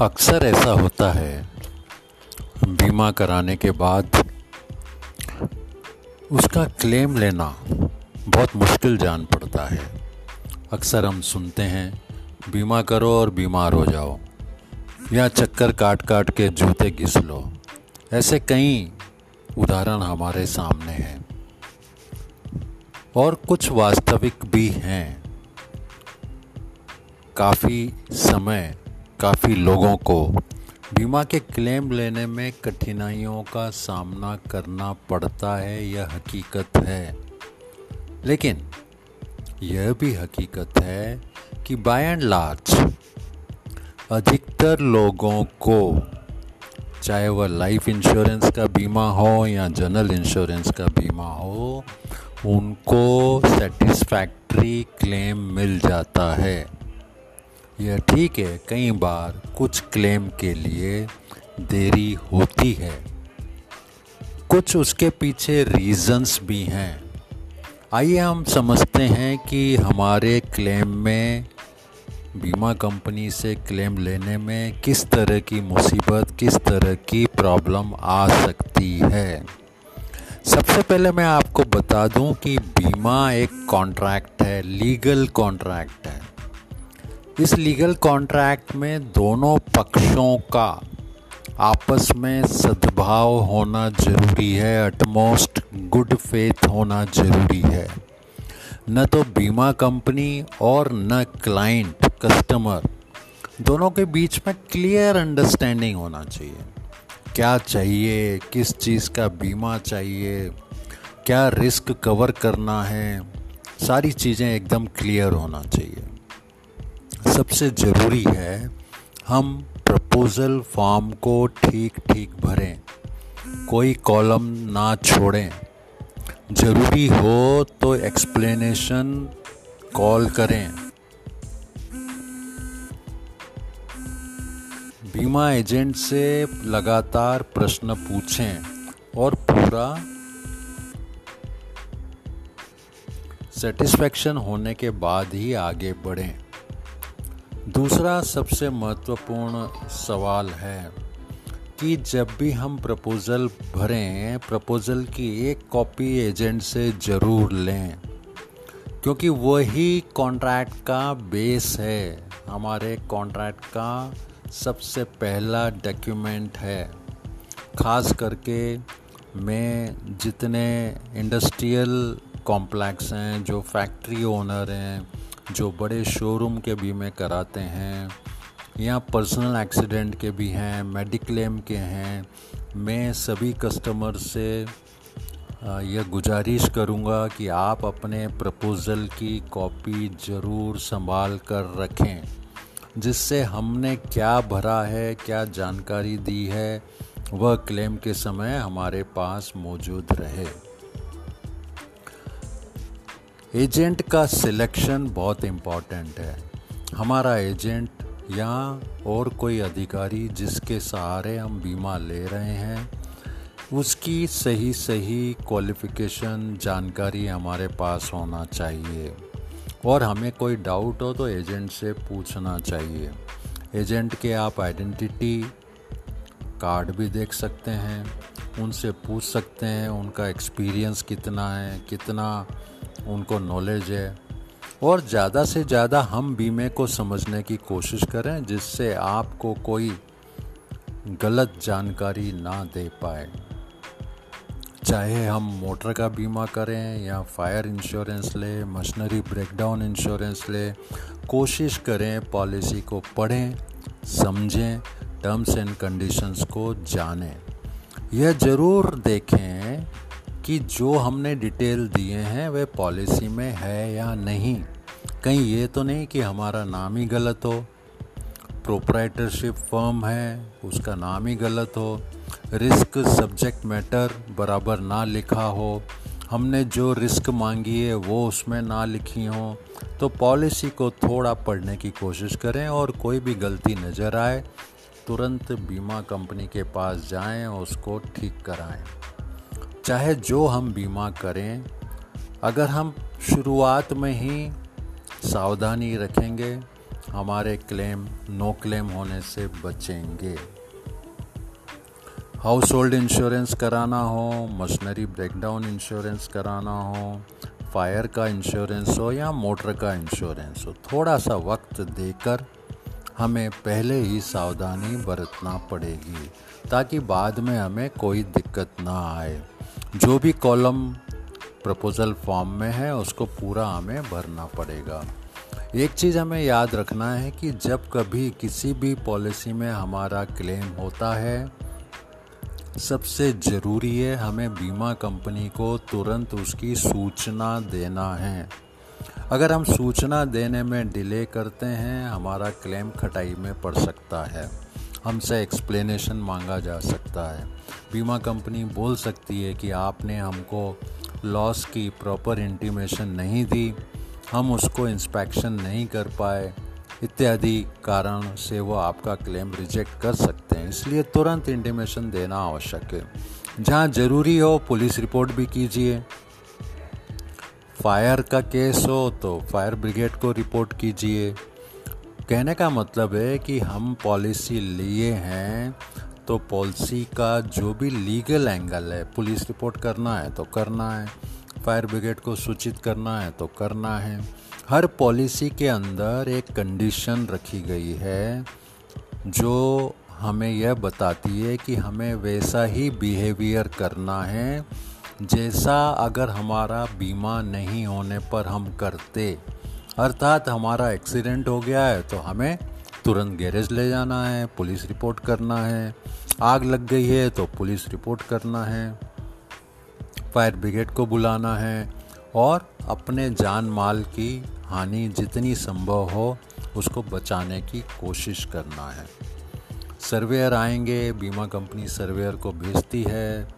अक्सर ऐसा होता है, बीमा कराने के बाद उसका क्लेम लेना बहुत मुश्किल जान पड़ता है। अक्सर हम सुनते हैं, बीमा करो और बीमार हो जाओ, या चक्कर काट काट के जूते घिस लो। ऐसे कई उदाहरण हमारे सामने हैं। और कुछ वास्तविक भी हैं। काफ़ी समय काफ़ी लोगों को बीमा के क्लेम लेने में कठिनाइयों का सामना करना पड़ता है, यह हकीकत है। लेकिन यह भी हकीकत है कि बाय एंड लार्ज अधिकतर लोगों को, चाहे वह लाइफ इंश्योरेंस का बीमा हो या जनरल इंश्योरेंस का बीमा हो, उनको सेटिस्फैक्ट्री क्लेम मिल जाता है। यह ठीक है, कई बार कुछ क्लेम के लिए देरी होती है। कुछ उसके पीछे रीजंस भी हैं। आइए हम समझते हैं कि हमारे क्लेम में, बीमा कंपनी से क्लेम लेने में किस तरह की मुसीबत, किस तरह की प्रॉब्लम आ सकती है। सबसे पहले मैं आपको बता दूँ कि बीमा एक कॉन्ट्रैक्ट है लीगल कॉन्ट्रैक्ट है। इस लीगल कॉन्ट्रैक्ट में दोनों पक्षों का आपस में सद्भाव होना ज़रूरी है अटमोस्ट गुड फेथ होना ज़रूरी है। न तो बीमा कंपनी और न क्लाइंट कस्टमर दोनों के बीच में क्लियर अंडरस्टैंडिंग होना चाहिए। क्या चाहिए, किस चीज़ का बीमा चाहिए, क्या रिस्क कवर करना है, सारी चीज़ें एकदम क्लियर होना चाहिए। सबसे ज़रूरी है हम प्रपोज़ल फॉर्म को ठीक ठीक भरें, कोई कॉलम ना छोड़ें। ज़रूरी हो तो एक्सप्लेनेशन कॉल करें। बीमा एजेंट से लगातार प्रश्न पूछें और पूरा सेटिस्फेक्शन होने के बाद ही आगे बढ़ें। दूसरा सबसे महत्वपूर्ण सवाल है कि जब भी हम प्रपोज़ल भरें, प्रपोज़ल की एक कॉपी एजेंट से ज़रूर लें, क्योंकि वही कॉन्ट्रैक्ट का बेस है। हमारे कॉन्ट्रैक्ट का सबसे पहला डॉक्यूमेंट है। ख़ास करके मैं जितने इंडस्ट्रियल कॉम्प्लेक्स हैं, जो फैक्ट्री ओनर हैं जो बड़े शोरूम के बीमे कराते हैं, या पर्सनल एक्सीडेंट के भी हैं मेडिक्लेम के हैं, मैं सभी कस्टमर से यह गुजारिश करूँगा कि आप अपने प्रपोज़ल की कॉपी ज़रूर संभाल कर रखें, जिससे हमने क्या भरा है, क्या जानकारी दी है, वह क्लेम के समय हमारे पास मौजूद रहे। एजेंट का सिलेक्शन बहुत इंपॉर्टेंट है। हमारा एजेंट या और कोई अधिकारी जिसके सहारे हम बीमा ले रहे हैं, उसकी सही सही क्वालिफ़िकेशन जानकारी हमारे पास होना चाहिए। और हमें कोई डाउट हो तो एजेंट से पूछना चाहिए। एजेंट के आप आइडेंटिटी कार्ड भी देख सकते हैं, उनसे पूछ सकते हैं, उनका एक्सपीरियंस कितना है, कितना उनको नॉलेज है। और ज़्यादा से ज़्यादा हम बीमे को समझने की कोशिश करें, जिससे आपको कोई गलत जानकारी ना दे पाए। चाहे हम मोटर का बीमा करें या फायर इंश्योरेंस ले मशीनरी ब्रेकडाउन इंश्योरेंस ले, कोशिश करें पॉलिसी को पढ़ें, समझें टर्म्स एंड कंडीशंस को जानें। यह ज़रूर देखें कि जो हमने डिटेल दिए हैं, वे पॉलिसी में है या नहीं। कहीं ये तो नहीं कि हमारा नाम ही गलत हो। प्रोप्राइटरशिप फर्म है, उसका नाम ही गलत हो। रिस्क सब्जेक्ट मैटर बराबर ना लिखा हो। हमने जो रिस्क मांगी है, वो उसमें ना लिखी हो। तो पॉलिसी को थोड़ा पढ़ने की कोशिश करें और कोई भी गलती नज़र आए, तुरंत बीमा कंपनी के पास जाएँ और उसको ठीक कराएँ। चाहे जो हम बीमा करें, अगर हम शुरुआत में ही सावधानी रखेंगे, हमारे क्लेम, नो क्लेम होने से बचेंगे। हाउस होल्ड इंश्योरेंस कराना हो मशीनरी ब्रेकडाउन इंश्योरेंस कराना हो, फायर का इंश्योरेंस हो या मोटर का इंश्योरेंस हो थोड़ा सा वक्त देकर हमें पहले ही सावधानी बरतना पड़ेगी, ताकि बाद में हमें कोई दिक्कत ना आए। जो भी कॉलम प्रपोज़ल फॉर्म में है, उसको पूरा हमें भरना पड़ेगा। एक चीज़ हमें याद रखना है कि जब कभी किसी भी पॉलिसी में हमारा क्लेम होता है, सबसे ज़रूरी है हमें बीमा कंपनी को तुरंत उसकी सूचना देना है। अगर हम सूचना देने में डिले करते हैं, हमारा क्लेम खटाई में पड़ सकता है। हमसे एक्सप्लेनेशन मांगा जा सकता है। बीमा कंपनी बोल सकती है कि आपने हमको लॉस की प्रॉपर इंटीमेशन नहीं दी, हम उसको इंस्पेक्शन नहीं कर पाए, इत्यादि कारण से वो आपका क्लेम रिजेक्ट कर सकते हैं। इसलिए तुरंत इंटीमेशन देना आवश्यक है। जहाँ ज़रूरी हो, पुलिस रिपोर्ट भी कीजिए। फायर का केस हो तो फायर ब्रिगेड को रिपोर्ट कीजिए। कहने का मतलब है कि हम पॉलिसी लिए हैं तो पॉलिसी का जो भी लीगल एंगल है पुलिस रिपोर्ट करना है तो करना है फायर ब्रिगेड को सूचित करना है तो करना है। हर पॉलिसी के अंदर एक कंडीशन रखी गई है, जो हमें यह बताती है कि हमें वैसा ही बिहेवियर करना है, जैसा अगर हमारा बीमा नहीं होने पर हम करते। अर्थात हमारा एक्सीडेंट हो गया है तो हमें तुरंत गैरेज ले जाना है, पुलिस रिपोर्ट करना है। आग लग गई है तो पुलिस रिपोर्ट करना है। फायर ब्रिगेड को बुलाना है और अपने जान माल की हानि जितनी संभव हो, उसको बचाने की कोशिश करना है। सर्वेयर आएँगे, बीमा कंपनी सर्वेयर को भेजती है,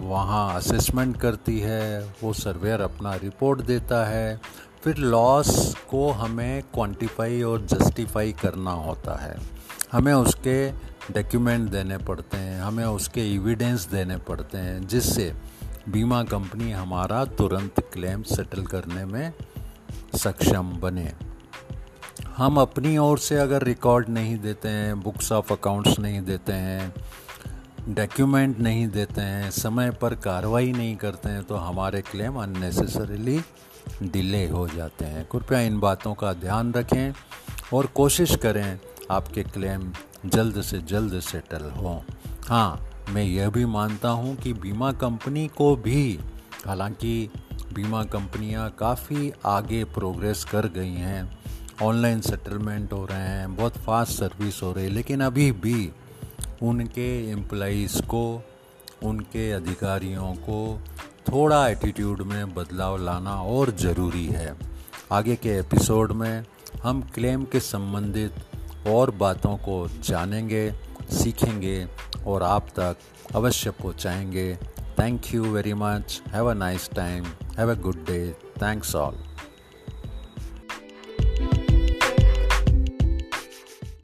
वहाँ असेसमेंट करती है, वो सर्वेयर अपना रिपोर्ट देता है। फिर लॉस को हमें क्वांटिफाई और जस्टिफाई करना होता है। हमें उसके डॉक्यूमेंट देने पड़ते हैं, हमें उसके एविडेंस देने पड़ते हैं, जिससे बीमा कंपनी हमारा तुरंत क्लेम सेटल करने में सक्षम बने। हम अपनी ओर से अगर रिकॉर्ड नहीं देते हैं बुक्स ऑफ़ अकाउंट्स नहीं देते हैं डॉक्यूमेंट नहीं देते हैं, समय पर कार्रवाई नहीं करते हैं तो हमारे क्लेम अननेसेसरीली डिले हो जाते हैं। कृपया इन बातों का ध्यान रखें और कोशिश करें आपके क्लेम जल्द से जल्द सेटल हों। हाँ मैं यह भी मानता हूँ कि बीमा कंपनी को भी, हालाँकि बीमा कंपनियाँ काफ़ी आगे प्रोग्रेस कर गई हैं। ऑनलाइन सेटलमेंट हो रहे हैं, बहुत फास्ट सर्विस हो रही है, लेकिन अभी भी उनके एम्प्लॉज़ को, उनके अधिकारियों को थोड़ा एटीट्यूड में बदलाव लाना और ज़रूरी है। आगे के एपिसोड में हम क्लेम के संबंधित और बातों को जानेंगे, सीखेंगे और आप तक अवश्य पहुँचाएँगे। Thank you very much have a nice time have a good day thanks all